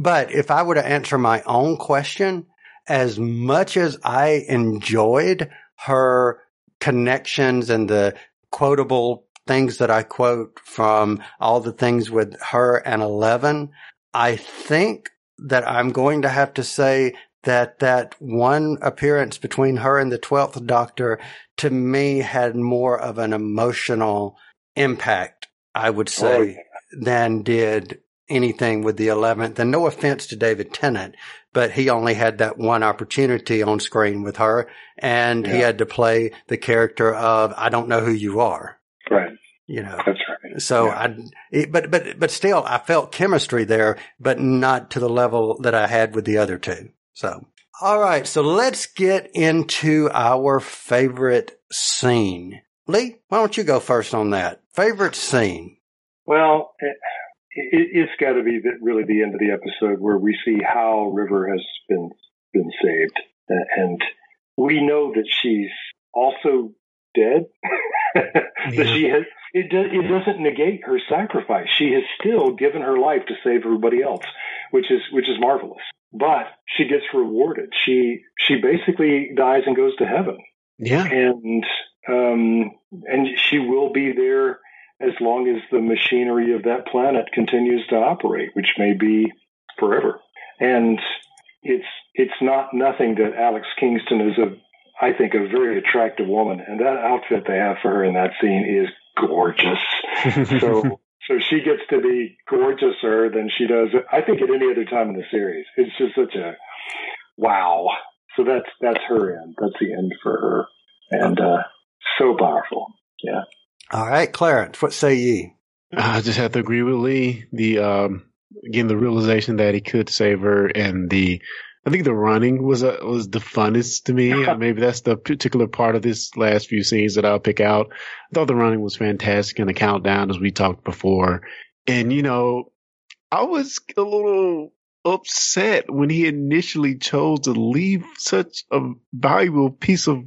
But if I were to answer my own question, as much as I enjoyed her connections and the quotable things that I quote from all the things with her and Eleven, I think that I'm going to have to say that that one appearance between her and the 12th doctor to me had more of an emotional impact, I would oh, say, oh. than did anything with the 11th. And no offense to David Tennant, but he only had that one opportunity on screen with her and yeah. he had to play the character of, I don't know who you are. Right. You know, that's right. So yeah. I, but, but, but still I felt chemistry there, but not to the level that I had with the other two. So, all right. So let's get into our favorite scene. Lee, why don't you go first on that? Favorite scene? Well, it, it, has got to be the, really the end of the episode where we see how River has been been saved, and we know that she's also dead. that she has it, do, it doesn't negate her sacrifice. She has still given her life to save everybody else, which is which is marvelous. But she gets rewarded. She she basically dies and goes to heaven. Yeah, and um, and she will be there as long as the machinery of that planet continues to operate, which may be forever. And it's it's not nothing that Alex Kingston is a I think a very attractive woman, and that outfit they have for her in that scene is gorgeous. so so she gets to be gorgeouser than she does, I think, at any other time in the series. It's just such a wow. So that's that's her end. That's the end for her, and uh, so powerful. Yeah. All right, Clarence, what say ye? I just have to agree with Lee. The um, again, the realization that he could save her, and the I think the running was a, was the funnest to me. Maybe that's the particular part of this last few scenes that I'll pick out. I thought the running was fantastic and the countdown as we talked before. And you know, I was a little upset when he initially chose to leave such a valuable piece of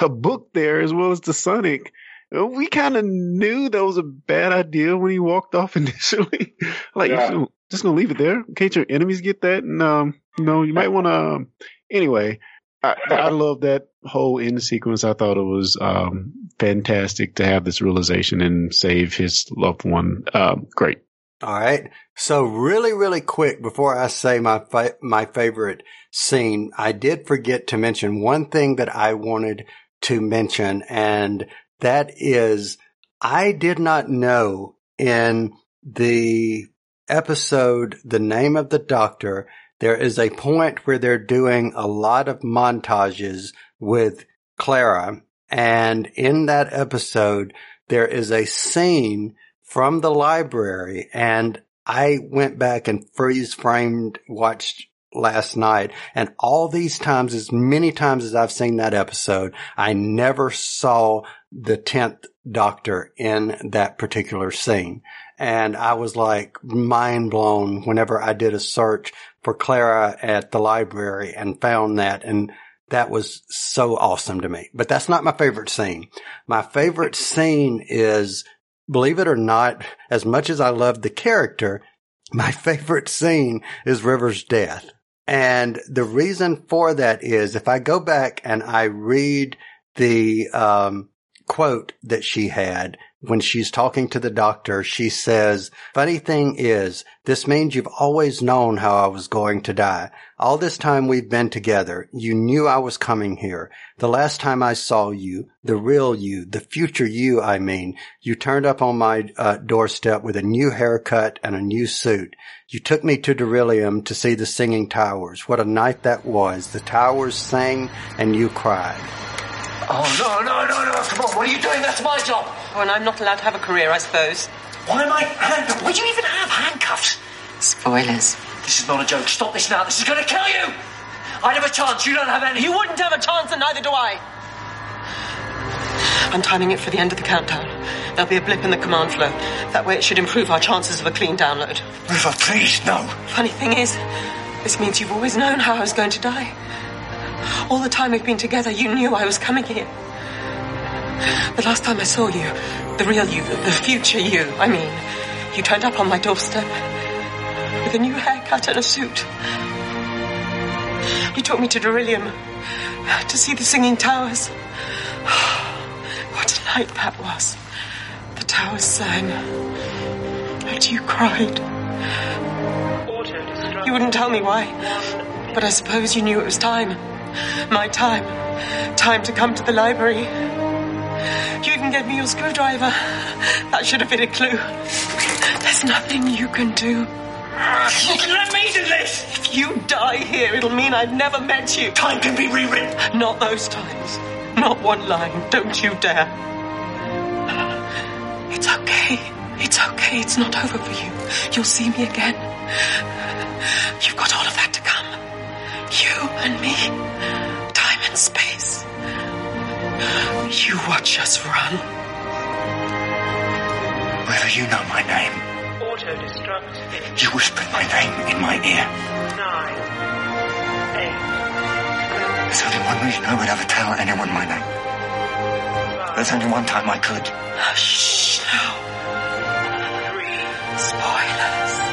a book there as well as the Sonic. We kind of knew that was a bad idea when he walked off initially. like, yeah. just gonna leave it there. Can't your enemies get that? And um, no, you might want to. Um, anyway, I, I love that whole end sequence. I thought it was um, fantastic to have this realization and save his loved one. Um, great. All right. So really, really quick before I say my fa- my favorite scene, I did forget to mention one thing that I wanted to mention, and that is I did not know in the episode, the name of the doctor there is a point where they're doing a lot of montages with Clara. And in that episode, there is a scene from the library and I went back and freeze framed watched last night and all these times, as many times as I've seen that episode, I never saw the 10th doctor in that particular scene. And I was like mind blown whenever I did a search for Clara at the library and found that. And that was so awesome to me. But that's not my favorite scene. My favorite scene is, believe it or not, as much as I love the character, my favorite scene is River's death. And the reason for that is if I go back and I read the um, quote that she had when she's talking to the doctor, she says, funny thing is, this means you've always known how I was going to die. All this time we've been together, you knew I was coming here. The last time I saw you, the real you, the future you, I mean, you turned up on my uh, doorstep with a new haircut and a new suit. You took me to Darillium to see the singing towers. What a night that was. The towers sang and you cried. Oh, no, no, no, no. Come on, what are you doing? That's my job. Oh, and I'm not allowed to have a career, I suppose. Why am I handcuffed? Why do you even have handcuffs? Spoilers. This is not a joke. Stop this now. This is going to kill you. I'd have a chance. You don't have any. You wouldn't have a chance, and neither do I. I'm timing it for the end of the countdown. There'll be a blip in the command flow. That way it should improve our chances of a clean download. River, please, no. Funny thing is, this means you've always known how I was going to die. All the time we've been together, you knew I was coming here. The last time I saw you, the real you, the future you, I mean, you turned up on my doorstep with a new haircut and a suit. You took me to Darillium to see the Singing Towers. What a night that was. The towers sang, and you cried. You wouldn't tell me why, but I suppose you knew it was time. My time. Time to come to the library. You even gave me your screwdriver. That should have been a clue. There's nothing you can do. You can let me do this. If you die here, it'll mean I've never met you. Time can be rewritten. Not those times. Not one line. Don't you dare. It's okay. It's okay. It's not over for you. You'll see me again. You've got all of that to come. You and me. Time and space. You watch us run. Whether you know my name. Auto destruct. You whispered my name in my ear. Nine. Eight. There's only one reason I would ever tell anyone my name. There's only one time I could. Shh now. Three. Spoilers.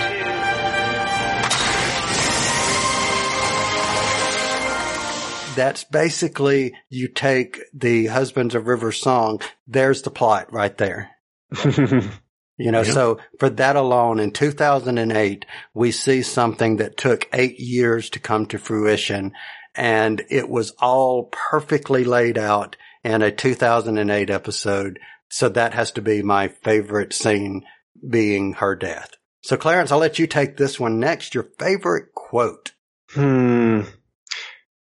That's basically you take the Husbands of River song. There's the plot right there. You know, Yeah. so for that alone, in 2008, we see something that took eight years to come to fruition and it was all perfectly laid out in a 2008 episode. So that has to be my favorite scene being her death. So Clarence, I'll let you take this one next. Your favorite quote. Hmm.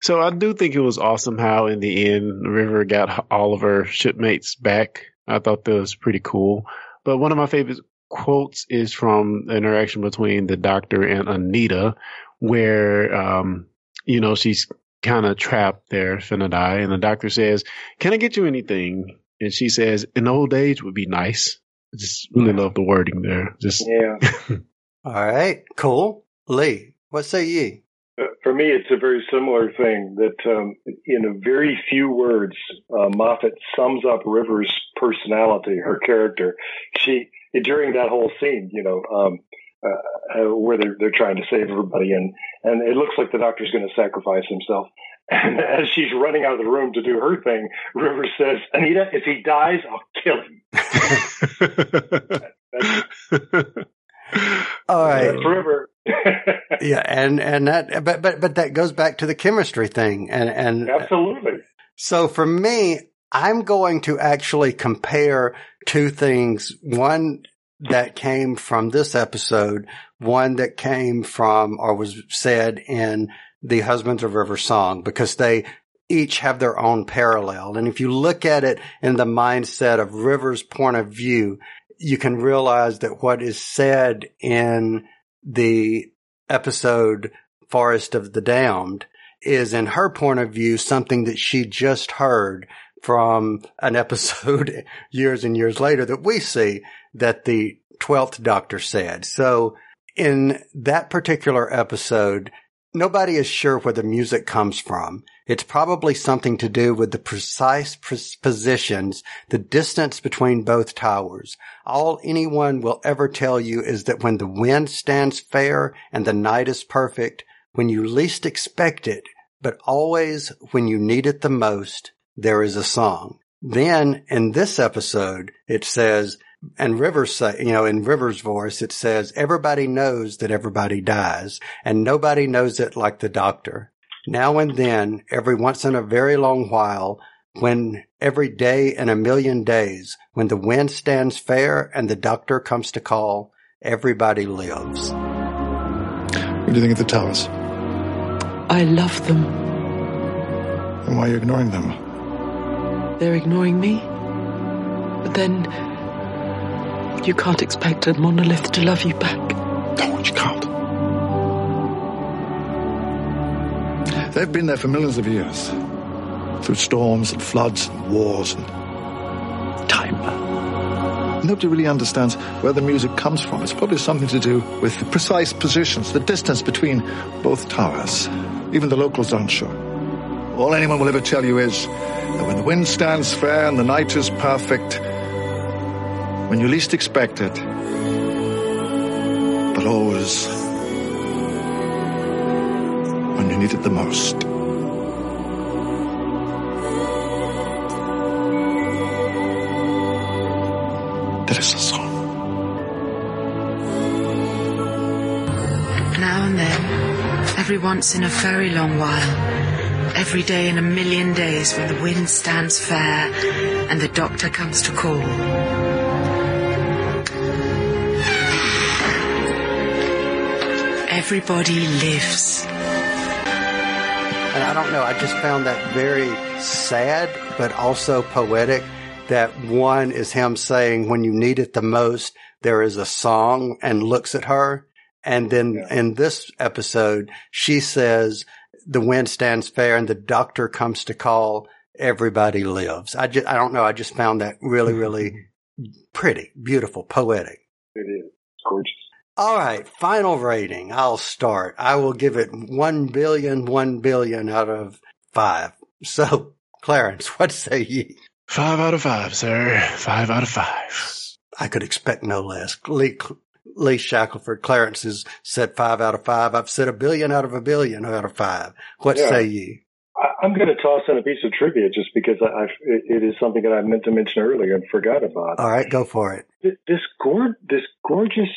So I do think it was awesome how in the end River got all of her shipmates back. I thought that was pretty cool. But one of my favorite quotes is from the interaction between the doctor and Anita, where um, you know, she's kind of trapped there, finna die, and the doctor says, Can I get you anything? And she says, An old age would be nice. I just really love the wording there. Just Yeah. All right. Cool. Lee, what say ye? For me, it's a very similar thing that um, in a very few words, uh, Moffat sums up River's personality, her character. She, during that whole scene, you know, um, uh, uh, where they're, they're trying to save everybody and, and it looks like the doctor's going to sacrifice himself. And as she's running out of the room to do her thing, River says, Anita, if he dies, I'll kill him. That's, All right. that's River. Yeah, and and that, but but but that goes back to the chemistry thing, and and Absolutely. so for me, I'm going to actually compare two things. One that came from this episode, one that came from or was said in the Husbands of River song, because they each have their own parallel. And if you look at it in the mindset of River's point of view, you can realize that what is said in the episode Forest of the Damned is in her point of view something that she just heard from an episode years and years later that we see that the 12th doctor said. So in that particular episode, nobody is sure where the music comes from. It's probably something to do with the precise positions, the distance between both towers. All anyone will ever tell you is that when the wind stands fair and the night is perfect, when you least expect it, but always when you need it the most, there is a song. Then in this episode, it says, and Rivers say, you know, in Rivers' voice, it says, everybody knows that everybody dies and nobody knows it like the doctor. Now and then, every once in a very long while, when every day in a million days, when the wind stands fair and the doctor comes to call, everybody lives. What do you think of the towers? I love them. And why are you ignoring them? They're ignoring me. But then you can't expect a monolith to love you back. No, you can't. They've been there for millions of years. Through storms and floods and wars and time. Nobody really understands where the music comes from. It's probably something to do with the precise positions, the distance between both towers. Even the locals aren't sure. All anyone will ever tell you is that when the wind stands fair and the night is perfect, when you least expect it, but always when you need it the most. There is a song. Now and then, every once in a very long while, every day in a million days when the wind stands fair and the doctor comes to call. Everybody lives. And I don't know, I just found that very sad, but also poetic that one is him saying, when you need it the most, there is a song and looks at her. And then yeah. in this episode, she says, the wind stands fair and the doctor comes to call, everybody lives. I just, I don't know. I just found that really, really pretty, beautiful, poetic. It is. It's gorgeous. All right, final rating. I'll start. I will give it one billion, one billion out of five. So, Clarence, what say ye? Five out of five, sir. Five out of five. I could expect no less. Lee, Lee Shackelford, Clarence has said five out of five. I've said a billion out of a billion out of five. What yeah. say ye? I'm going to toss in a piece of trivia just because I, it is something that I meant to mention earlier and forgot about. All right, go for it. This, gor- this gorgeous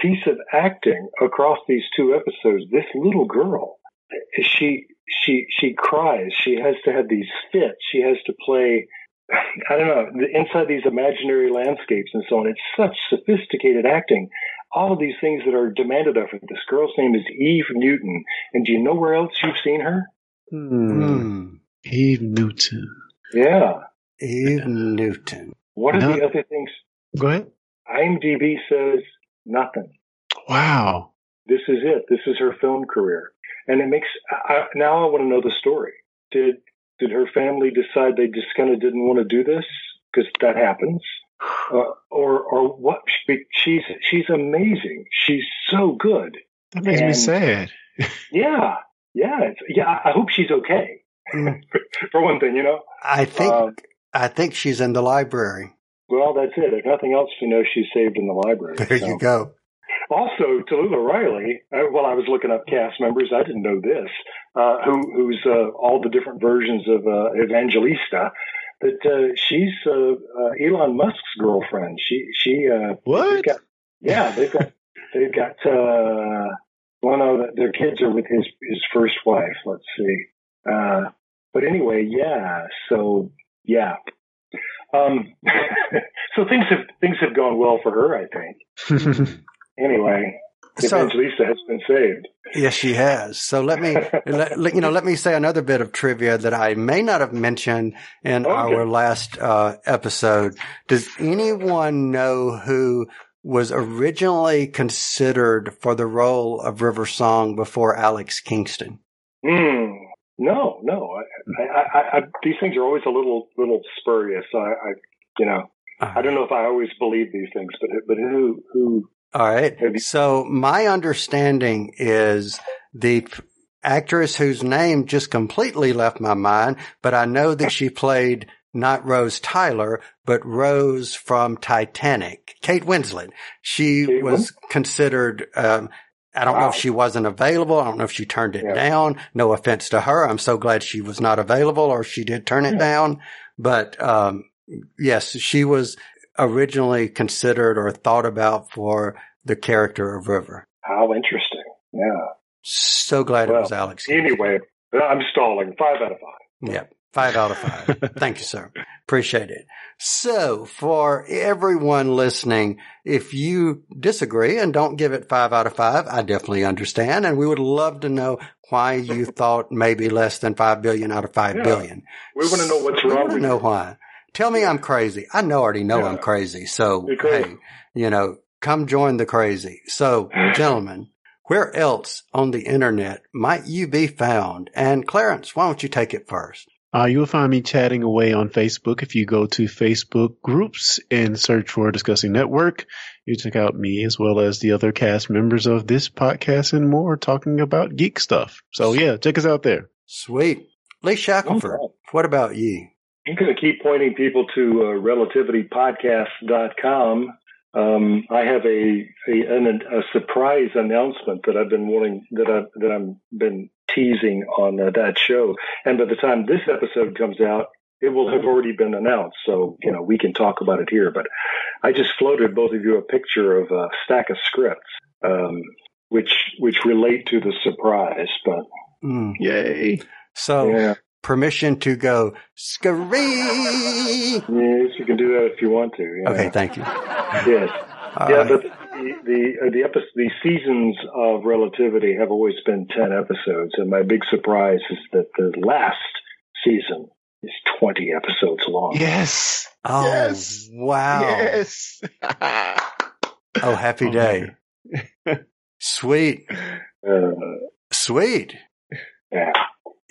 piece of acting across these two episodes. This little girl, she she she cries. She has to have these fits. She has to play. I don't know inside these imaginary landscapes and so on. It's such sophisticated acting. All of these things that are demanded of her. This girl's name is Eve Newton, and do you know where else you've seen her? Hmm. Eve Newton. Yeah. Eve Newton. What are no. the other things? Go ahead. IMDb says Nothing. Wow. This is it. This is her film career. And it makes, I, now I want to know the story. Did, did her family decide they just kind of didn't want to do this? Because that happens. Uh, or, or what? She's, she's amazing. She's so good. That makes and, me sad. yeah. Yeah. yeah. I hope she's okay. Mm. For one thing, you know? I think, uh, I think she's in the library. Well, that's it. If nothing else, you know she's saved in the library. There so. you go. Also, Talulah Riley. Uh, while I was looking up cast members, I didn't know this. Uh, who, who's uh, all the different versions of uh, Evangelista? That uh, she's uh, Elon Musk's girlfriend. She she what? Got, yeah, they've got they've got one of their kids are with his his first wife. Let's see. but anyway, yeah. So yeah, Um, so things have things have gone well for her, I think. anyway, So- Evangelista has been saved. Yes, she has. So let me, let, you know, let me say another bit of trivia that I may not have mentioned in Okay. our last uh, episode. Does anyone know who was originally considered for the role of River Song before Alex Kingston? Hmm. No, no. I, I, I, I, these things are always a little little spurious. I, I you know, I don't know if I always believe these things, but but who who All right. So my understanding is the actress whose name just completely left my mind, but I know that she played not Rose Tyler, but Rose from Titanic, Kate Winslet. She Kate was considered, um, I don't know if she wasn't available. I don't know if she turned it down. No offense to her. I'm so glad she was not available or she did turn it down. But, um, yes, she was originally considered or thought about for the character of River. how interesting. Yeah. So glad it was Alex. Anyway, I'm stalling. Five out of five. Yeah. Five out of five. Thank you, sir. Appreciate it. So for everyone listening, if you disagree and don't give it five out of five, I definitely understand. And we would love to know why you thought maybe less than five billion out of five Yeah. billion. We want to know what's wrong. We want to know why. Tell me I'm crazy. I know already know Yeah. I'm crazy. So crazy. hey, you know, come join the crazy. So gentlemen, where else on the internet might you be found? And Clarence, why don't you take it first? Uh, you'll find me chatting away on Facebook. If you go to Facebook groups and search for Discussing Network, you check out me as well as the other cast members of this podcast and more talking about geek stuff. So yeah, check us out there. Sweet. Lee Shackelford, Okay. what about you? I'm going to keep pointing people to uh, relativitypodcast.com. Um, I have a, a an, a surprise announcement that I've been wanting that I that I'm been teasing on uh, that show, and by the time this episode comes out, it will have already been announced. So you know we can talk about it here. But I just floated both of you a picture of a stack of scripts, um, which which relate to the surprise. But Mm. Yay. So yeah, permission to go scurry. yes, you can do that if you want to. Yeah. Okay, thank you. Yes. All yeah, right. but the the uh, the, epi- the seasons of Relativity have always been ten episodes, and my big surprise is that the last season is twenty episodes long. Yes. Oh, Yes. wow. Yes. Oh, happy Oh, day. Sweet. Uh, Sweet. yeah,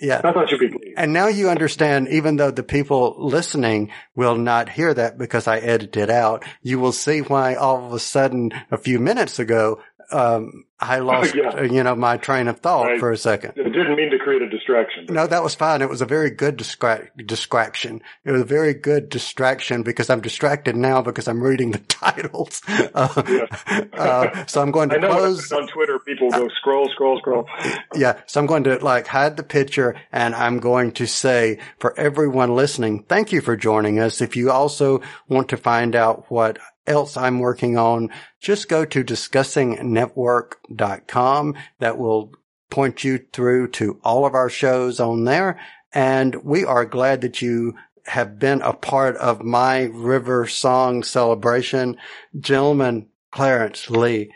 Yeah. I thought you'd be. And now you understand, even though the people listening will not hear that because I edited it out, you will see why all of a sudden a few minutes ago, um, I lost, Yeah. you know, my train of thought Right. for a second. I didn't mean to create a distraction. No, that was fine. It was a very good distra- distraction. It was a very good distraction because I'm distracted now because I'm reading the titles. Uh, uh, so I'm going to I know close. on Twitter, people go scroll, scroll, scroll. Yeah. So I'm going to like hide the picture and I'm going to say for everyone listening, thank you for joining us. If you also want to find out what else I'm working on, just go to discussingnetwork.com. That will point you through to all of our shows on there. And we are glad that you have been a part of my river song celebration. Gentlemen, Clarence Lee,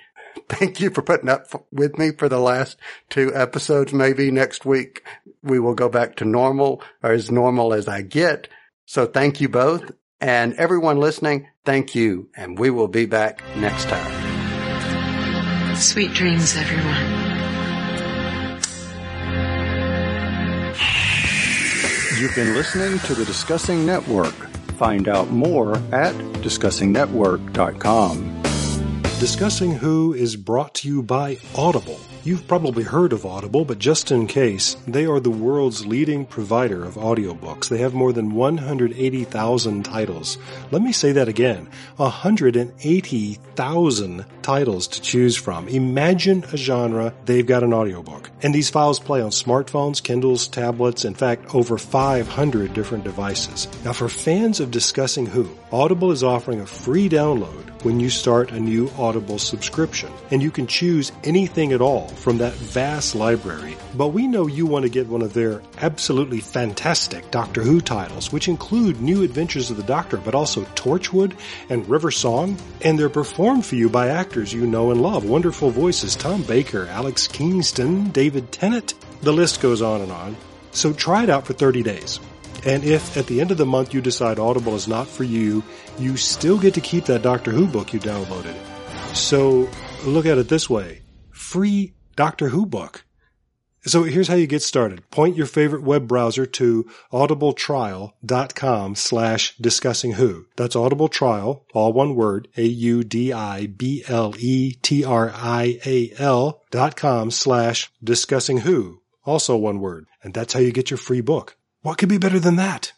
thank you for putting up with me for the last two episodes. Maybe next week we will go back to normal or as normal as I get. So thank you both and everyone listening. Thank you. And we will be back next time. Sweet dreams, everyone. You've been listening to the Discussing Network. Find out more at discussingnetwork.com. Discussing Who is brought to you by Audible. You've probably heard of Audible, but just in case, they are the world's leading provider of audiobooks. They have more than 180,000 titles. Let me say that again. 180,000 titles to choose from. Imagine a genre, they've got an audiobook. And these files play on smartphones, Kindles, tablets, in fact, over 500 different devices. Now for fans of Discussing Who, Audible is offering a free download when you start a new Audible subscription. And you can choose anything at all from that vast library. But we know you want to get one of their absolutely fantastic Doctor Who titles, which include New Adventures of the Doctor, but also Torchwood and River Song, and they're performed for you by actors you know and love. Wonderful voices Tom Baker, Alex Kingston, David Tennant. The list goes on and on. So try it out for 30 days. And if at the end of the month you decide Audible is not for you, you still get to keep that Doctor Who book you downloaded. So look at it this way. Free Doctor Who book. So here's how you get started. Point your favorite web browser to audibletrial.com slash discussing who. That's audibletrial, all one word, A-U-D-I-B-L-E-T-R-I-A-L dot com slash discussing who. Also one word. And that's how you get your free book. What could be better than that?